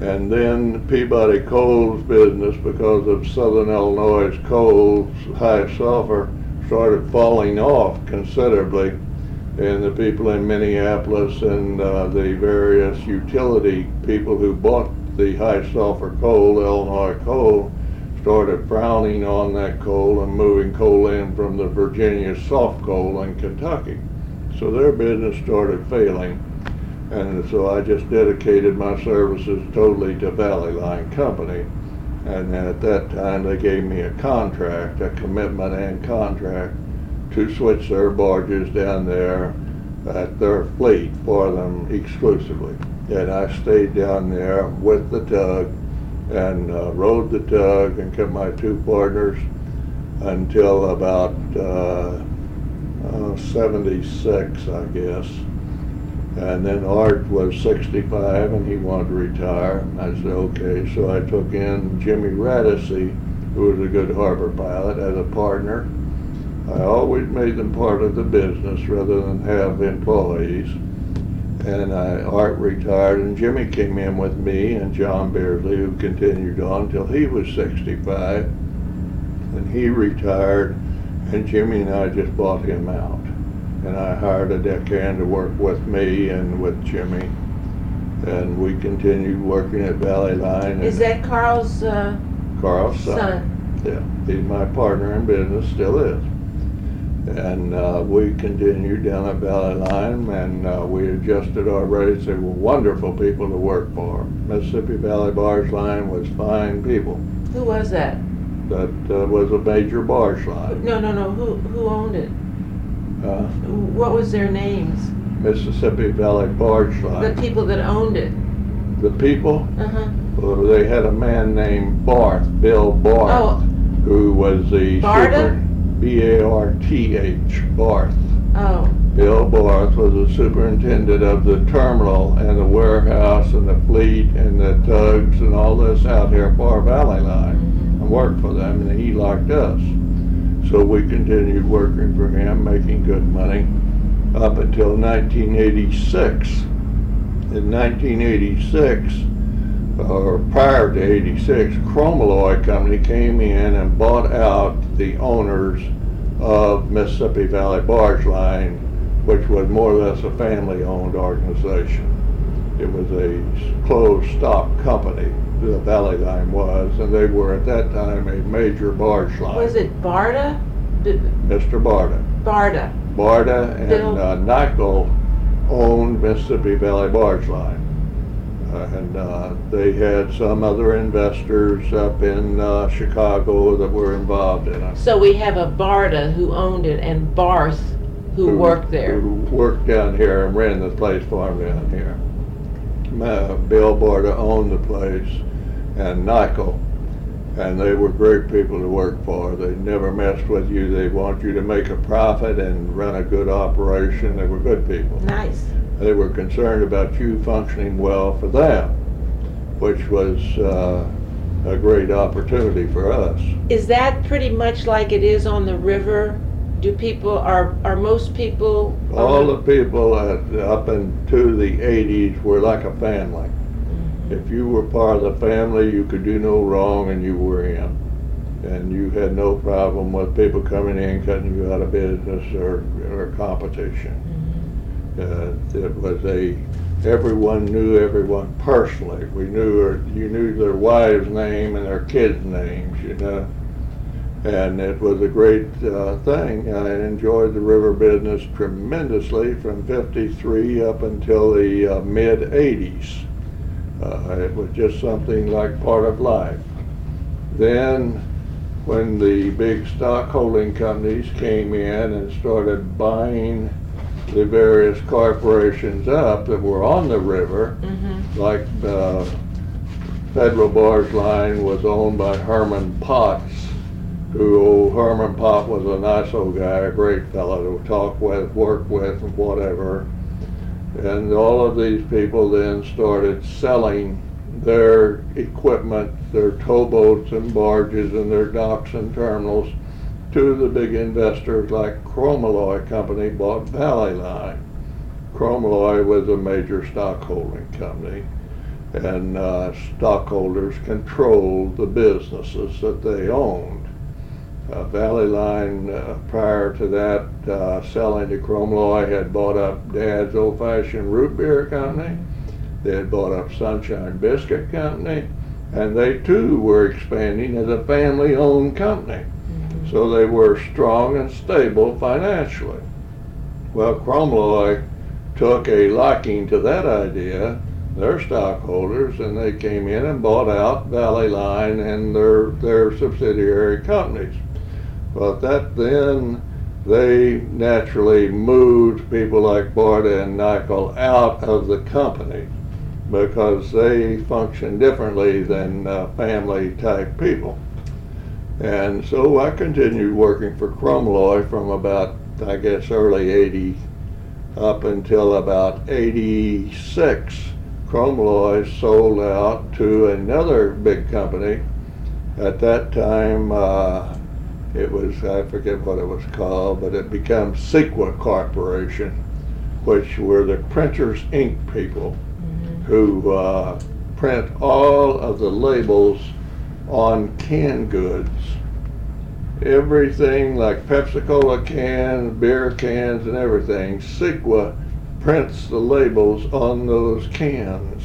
and then Peabody Coal's business, because of Southern Illinois coal's high sulfur, started falling off considerably. And the people in Minneapolis and uh, the various utility people who bought the high sulfur coal, Illinois coal, started frowning on that coal and moving coal in from the Virginia soft coal in Kentucky. So their business started failing. And so I just dedicated my services totally to Valley Line Company. And then at that time, they gave me a contract, a commitment and contract to switch their barges down there at their fleet for them exclusively. And I stayed down there with the tug and uh, rode the tug and kept my two partners until about uh, uh, 76, I guess. And then Art was 65 and he wanted to retire. I said, okay. So I took in Jimmy Radisey, who was a good harbor pilot, as a partner. I always made them part of the business rather than have employees. And I, Art retired and Jimmy came in with me and John Beardslee, who continued on till he was 65. And he retired and Jimmy and I just bought him out. And I hired a deckhand to work with me and with Jimmy. And we continued working at Valley Line. Is that Carl's uh, Carl's son? son? Yeah, he's my partner in business, still is. And uh, we continued down at Valley Line and uh, we adjusted our rates. They were wonderful people to work for. Mississippi Valley Barge Line was fine people. Who was that? That uh, was a major barge line. No, no, no. Who who owned it? Uh, What was their names? Mississippi Valley Barge The Line. people that owned it. The people, Uh huh. well, they had a man named Barth, Bill Barth, Oh, who was the Barta? super, B-A-R-T-H, Barth. oh. Bill Barth was the superintendent of the terminal and the warehouse and the fleet and the tugs and all this out here for Valley Line and worked for them and he liked us. So we continued working for him, making good money. up until 1986. In 1986, or prior to 86, Chromalloy Company came in and bought out the owners of Mississippi Valley Barge Line, which was more or less a family-owned organization. It was a closed stock company, the Valley Line was, and they were at that time a major barge line. Was it Barda? B- Mr. Barta. Barda. Barta and Bill- uh, Nykel owned Mississippi Valley Barge Line. Uh, and uh, they had some other investors up in uh, Chicago that were involved in it. So we have a Barda who owned it and Barth who worked there. Who worked down here and ran the place for him down here. Uh, Bill Barta owned the place and Nykel. And they were great people to work for. They never messed with you. They want you to make a profit and run a good operation. They were good people. Nice. They were concerned about you functioning well for them, which was uh, a great opportunity for us. Is that pretty much like it is on the river? Do people, are, are most people? All the people up into the 80s were like a family. Mhm. If you were part of the family, you could do no wrong and you were in. And you had no problem with people coming in, cutting you out of business or, or competition. Mhm. Uh, it was a, everyone knew everyone personally. We knew, her- you knew their wives' name and their kids' names, you know. And it was a great uh, thing. I enjoyed the river business tremendously from 53 up until the uh, mid 80s. Uh, it was just something like part of life. Then, when the big stock holding companies came in and started buying the various corporations up that were on the river, Mhm. like uh, Federal Barge Line was owned by Herman Potts, who Herman Pott was a nice old guy, a great fellow to talk with, work with, and whatever. And all of these people then started selling their equipment, their towboats and barges and their docks and terminals to the big investors like Chromalloy Company bought Valley Line. Chromalloy was a major stockholding company, and uh, stockholders controlled the businesses that they owned. Uh, Valley Line, uh, prior to that, uh, selling to Chromalloy, had bought up Dad's Old Fashioned Root Beer Company. They had bought up Sunshine Biscuit Company, and they too were expanding as a family-owned company. Mhm. So they were strong and stable financially. Well, Chromalloy took a liking to that idea, their stockholders, and they came in and bought out Valley Line and their, their subsidiary companies. But that then, they naturally moved people like Barta and Nykel out of the company because they function differently than uh, family type people. And so I continued working for Chromalloy from about, I guess, early 80 up until about 86. Chromalloy sold out to another big company. At that time, uh, it was, I forget what it was called, but it became Sequa Corporation, which were the Printers Ink people Mhm. who uh, print all of the labels on canned goods. Everything like Pepsi Cola cans, beer cans, and everything, Sequa prints the labels on those cans.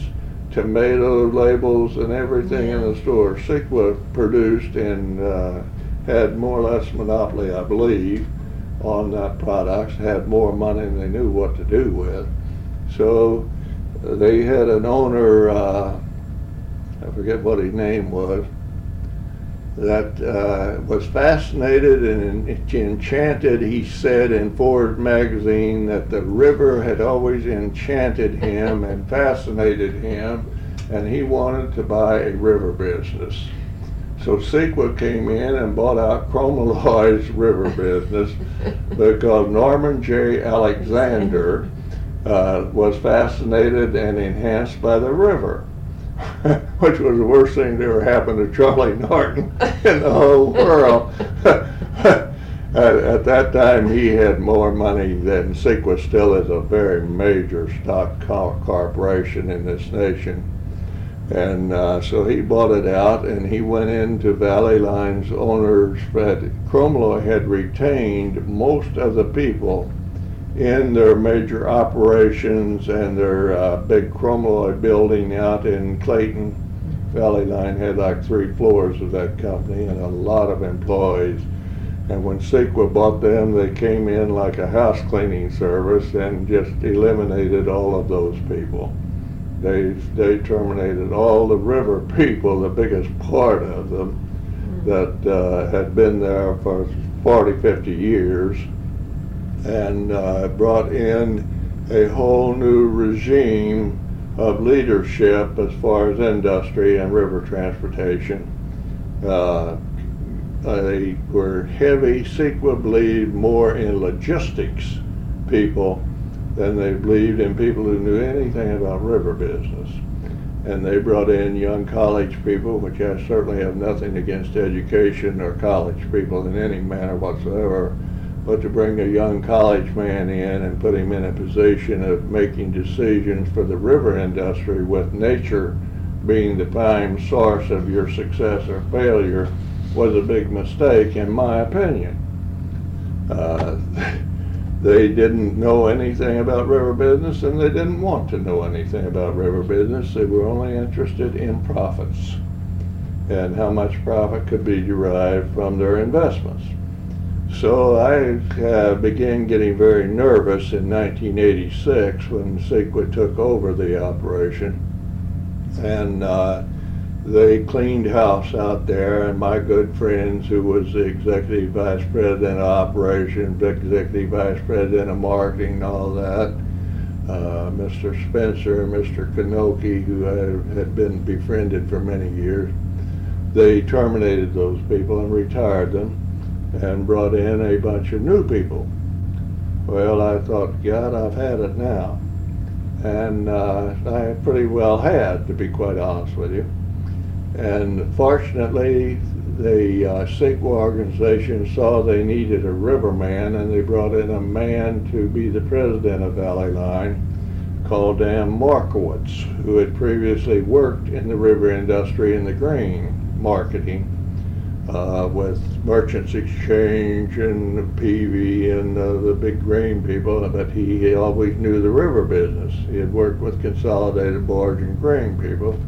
Tomato labels and everything in the store. Sequa produced and uh, had more or less monopoly, I believe, on that products, had more money than they knew what to do with. So they had an owner, uh, I forget what his name was, that uh, was fascinated and enchanted. He said in Forbes magazine that the river had always enchanted him and fascinated him, and he wanted to buy a river business. So Sequa came in and bought out Chromalloy's river business because Norman J. Alexander uh, was fascinated and enhanced by the river, which was the worst thing that ever happened to Charley Norton in the whole world. At, at that time, he had more money than Sequa still is a very major stock co- corporation in this nation. And uh, so he bought it out and he went into Valley Line's owners. But Chromalloy had retained most of the people in their major operations and their uh, big Chromalloy building out in Clayton. Valley Line had like three floors of that company and a lot of employees. And when Sequa bought them, they came in like a house cleaning service and just eliminated all of those people. They, they terminated all the river people, the biggest part of them, that uh, had been there for 40, 50 years, and uh, brought in a whole new regime of leadership as far as industry and river transportation. Uh, they were heavy, believed more in logistics people than they believed in people who knew anything about river business. And they brought in young college people, which I certainly have nothing against education or college people in any manner whatsoever, but to bring a young college man in and put him in a position of making decisions for the river industry with nature being the prime source of your success or failure was a big mistake, in my opinion. Uh, they didn't know anything about river business and they didn't want to know anything about river business. They were only interested in profits and how much profit could be derived from their investments. So I uh, began getting very nervous in 1986 when Sequa took over the operation. And uh, they cleaned house out there, and my good friends, who was the executive vice president of operations, executive vice president of marketing, and all that, uh, Mr. Spencer and Mr. Kanoki, who I had been befriended for many years, they terminated those people and retired them and brought in a bunch of new people. Well, I thought, God, I've had it now. And uh, I pretty well had, to be quite honest with you. And fortunately, the uh, organization saw they needed a riverman, and they brought in a man to be the president of Valley Line called Dan Markowitz, who had previously worked in the river industry in the grain marketing uh, with Merchants Exchange and PV and uh, the big grain people, but he always knew the river business. He had worked with Consolidated Barge and Grain people.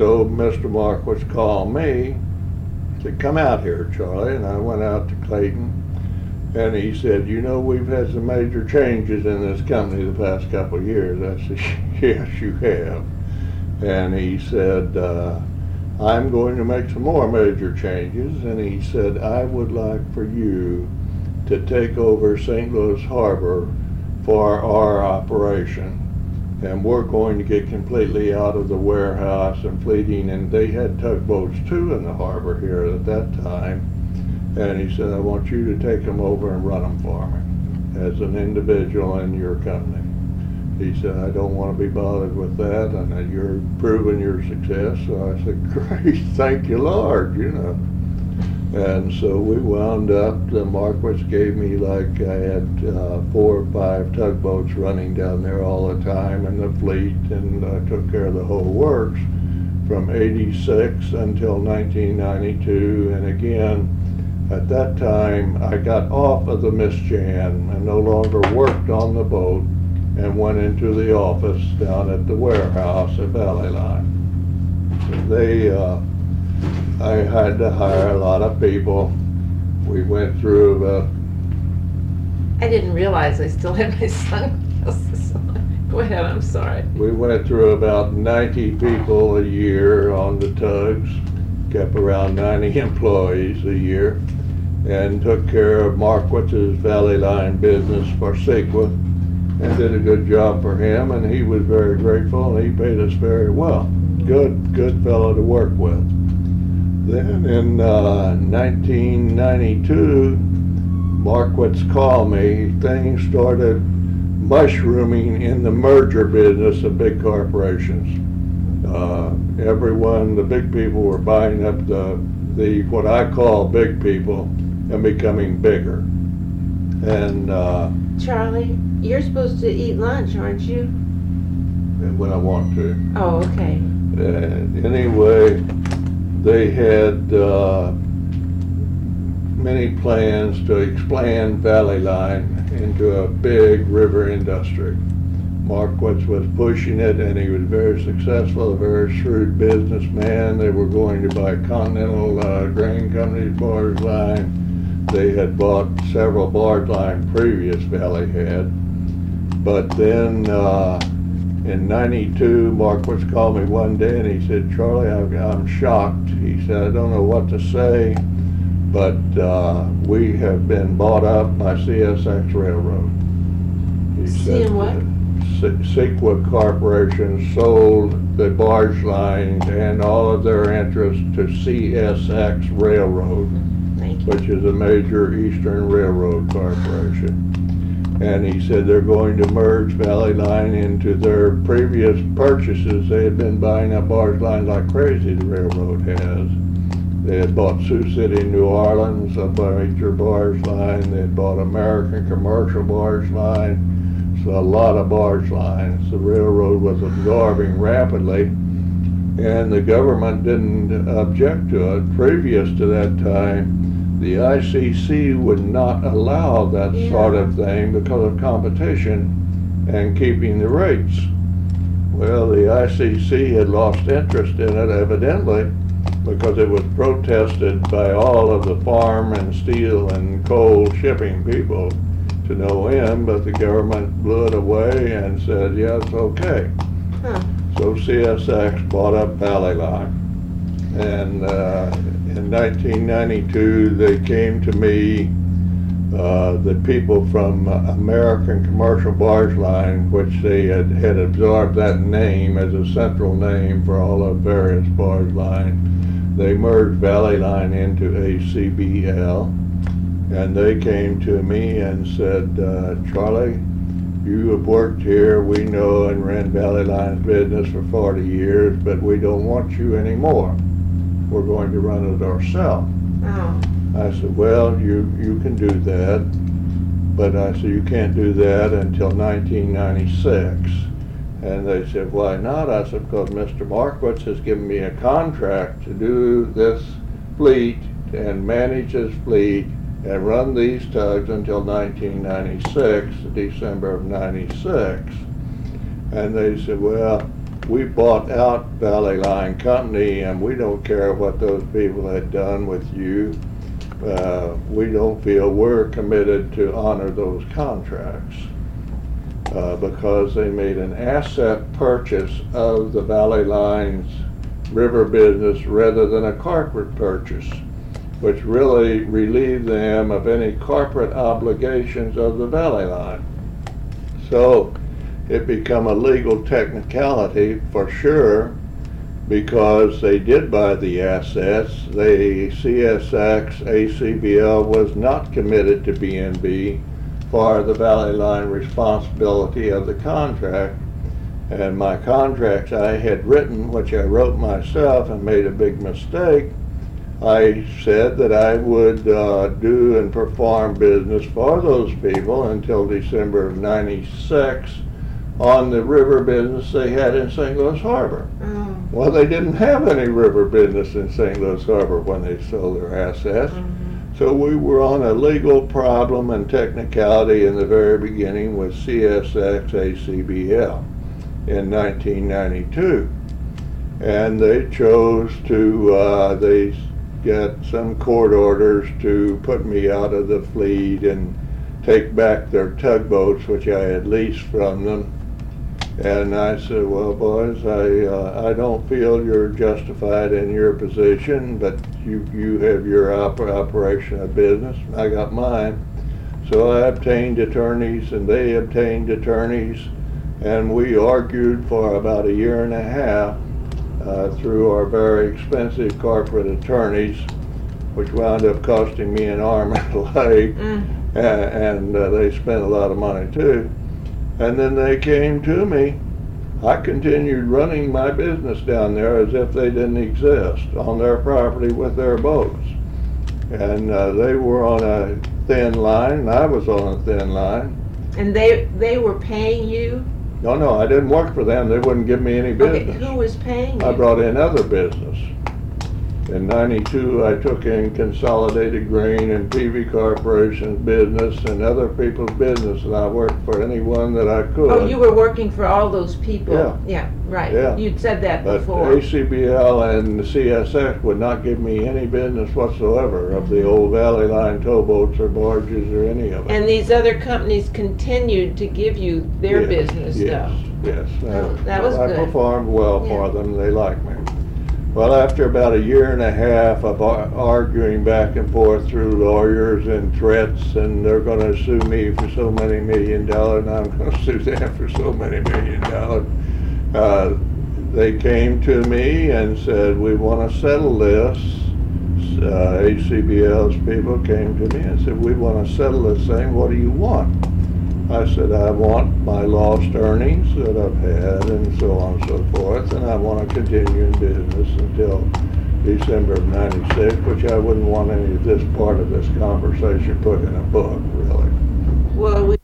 So Mr. Markowitz called me, said, come out here, Charley, and I went out to Clayton. And he said, you know, we've had some major changes in this company the past couple of years. I said, yes, you have. And he said, uh, I'm going to make some more major changes. And he said, I would like for you to take over St. Louis Harbor for our operation. And we're going to get completely out of the warehouse and fleeting. And they had tugboats too in the harbor here at that time. And he said, I want you to take them over and run them for me as an individual in your company. He said, I don't want to be bothered with that, and that you're proving your success. So I said, great, thank you, Lord, you know. And so we wound up, the Markowitz gave me like, I had uh, four or five tugboats running down there all the time and the fleet, and I took care of the whole works from 86 until 1992. And again, at that time, I got off of the Miss Jan and no longer worked on the boat and went into the office down at the warehouse at Valley Line. They, uh, I had to hire a lot of people. We went through about, I didn't realize I still had my sunglasses on. Go ahead, I'm sorry. we went through about 90 people a year on the tugs, kept around 90 employees a year, and took care of Markowitz's Valley Line business for Sequa and did a good job for him, and he was very grateful, and he paid us very well. Good, good fellow to work with. Then in uh, 1992, Markowitz called me. Things started mushrooming in the merger business of big corporations. Uh, everyone, the big people were buying up the, the what I call big people, and becoming bigger. And uh, Charley, you're supposed to eat lunch, aren't you? when I want to. Oh, okay. And anyway, they had uh, many plans to expand Valley Line into a big river industry. Markowitz was pushing it, and he was very successful, a very shrewd businessman. They were going to buy Continental uh, Grain Company's barge line. They had bought several barge line previous Valley had. But then uh, in 92, Markowitz called me one day and he said, Charlie, I'm, I'm shocked. He said, I don't know what to say, but uh, we have been bought up by CSX Railroad. He said, what? Se- Sequoia Corporation sold the barge lines and all of their interest to CSX Railroad, which is a major eastern railroad corporation. And he said they're going to merge Valley Line into their previous purchases. They had been buying up barge lines like crazy, the railroad has. They had bought Sioux City, New Orleans, a major barge line. They had bought American Commercial Barge Line. So a lot of barge lines. The railroad was absorbing rapidly, and the government didn't object to it. Previous to that time, the ICC would not allow that sort of thing because of competition and keeping the rates. Well, the ICC had lost interest in it evidently because it was protested by all of the farm and steel and coal shipping people to no end, but the government blew it away and said, yes, okay. Huh. So CSX bought up Valley Line. And uh, in 1992, they came to me, uh, the people from American Commercial Barge Line, which they had, had absorbed that name as a central name for all of various barge lines. They merged Valley Line into ACBL. And they came to me and said, uh, Charlie, you have worked here, we know, and ran Valley Line's business for 40 years, but we don't want you anymore. We're going to run it ourselves. Oh, I said, well, you, you can do that, but I said, you can't do that until 1996. And they said, why not? I said, because Mr. Markowitz has given me a contract to do this fleet and manage this fleet and run these tugs until 1996, December of 96. And they said, well, we bought out Valley Line Company and we don't care what those people had done with you. Uh, we don't feel we're committed to honor those contracts. Uh, because they made an asset purchase of the Valley Line's river business rather than a corporate purchase which really relieved them of any corporate obligations of the Valley Line. So it become a legal technicality for sure because they did buy the assets. They, CSX, ACBL was not committed to BNB for the Valley Line responsibility of the contract. And my contracts I had written, which I wrote myself and made a big mistake, I said that I would uh, do and perform business for those people until December of 96 on the river business they had in St. Louis Harbor. oh. Well, they didn't have any river business in St. Louis Harbor when they sold their assets. Mhm. So we were on a legal problem and technicality in the very beginning with CSX ACBL in 1992. And they chose to, uh, they got some court orders to put me out of the fleet and take back their tugboats, which I had leased from them. And I said, well, boys, I, uh, I don't feel you're justified in your position, but you, you have your oper- operation of business, I got mine. So I obtained attorneys and they obtained attorneys, and we argued for about a year and a half uh, through our very expensive corporate attorneys, which wound up costing me an arm and a leg, Mm. a- and uh, they spent a lot of money too. And then they came to me. I continued running my business down there as if they didn't exist on their property with their boats. And uh, they were on a thin line, and I was on a thin line. And they, they were paying you? No, no, I didn't work for them. They wouldn't give me any business. Okay, who was paying you? I brought in other business. In ninety-two, I took in Consolidated Grain and PV Corporation's business and other people's business, and I worked for anyone that I could. Oh, you were working for all those people? Yeah. Yeah, right. Yeah. You'd said that But before. ACBL and the CSX would not give me any business whatsoever of the old Valley Line towboats or barges or any of it. And these other companies continued to give you their Yes, business Yes, stuff? yes. Oh, that was I good. performed well Yeah. for them, they liked me. Well, after about a year and a half of ar- arguing back and forth through lawyers and threats, and they're gonna sue me for so many million dollars, and I'm gonna sue them for so many million dollars, uh, they came to me and said, we wanna settle this. Uh, ACBL's people came to me and said, we wanna settle this thing, what do you want? I said, I want my lost earnings that I've had and so on and so forth, and I want to continue in business until December of 96, which I wouldn't want any of this part of this conversation put in a book, really. Well, we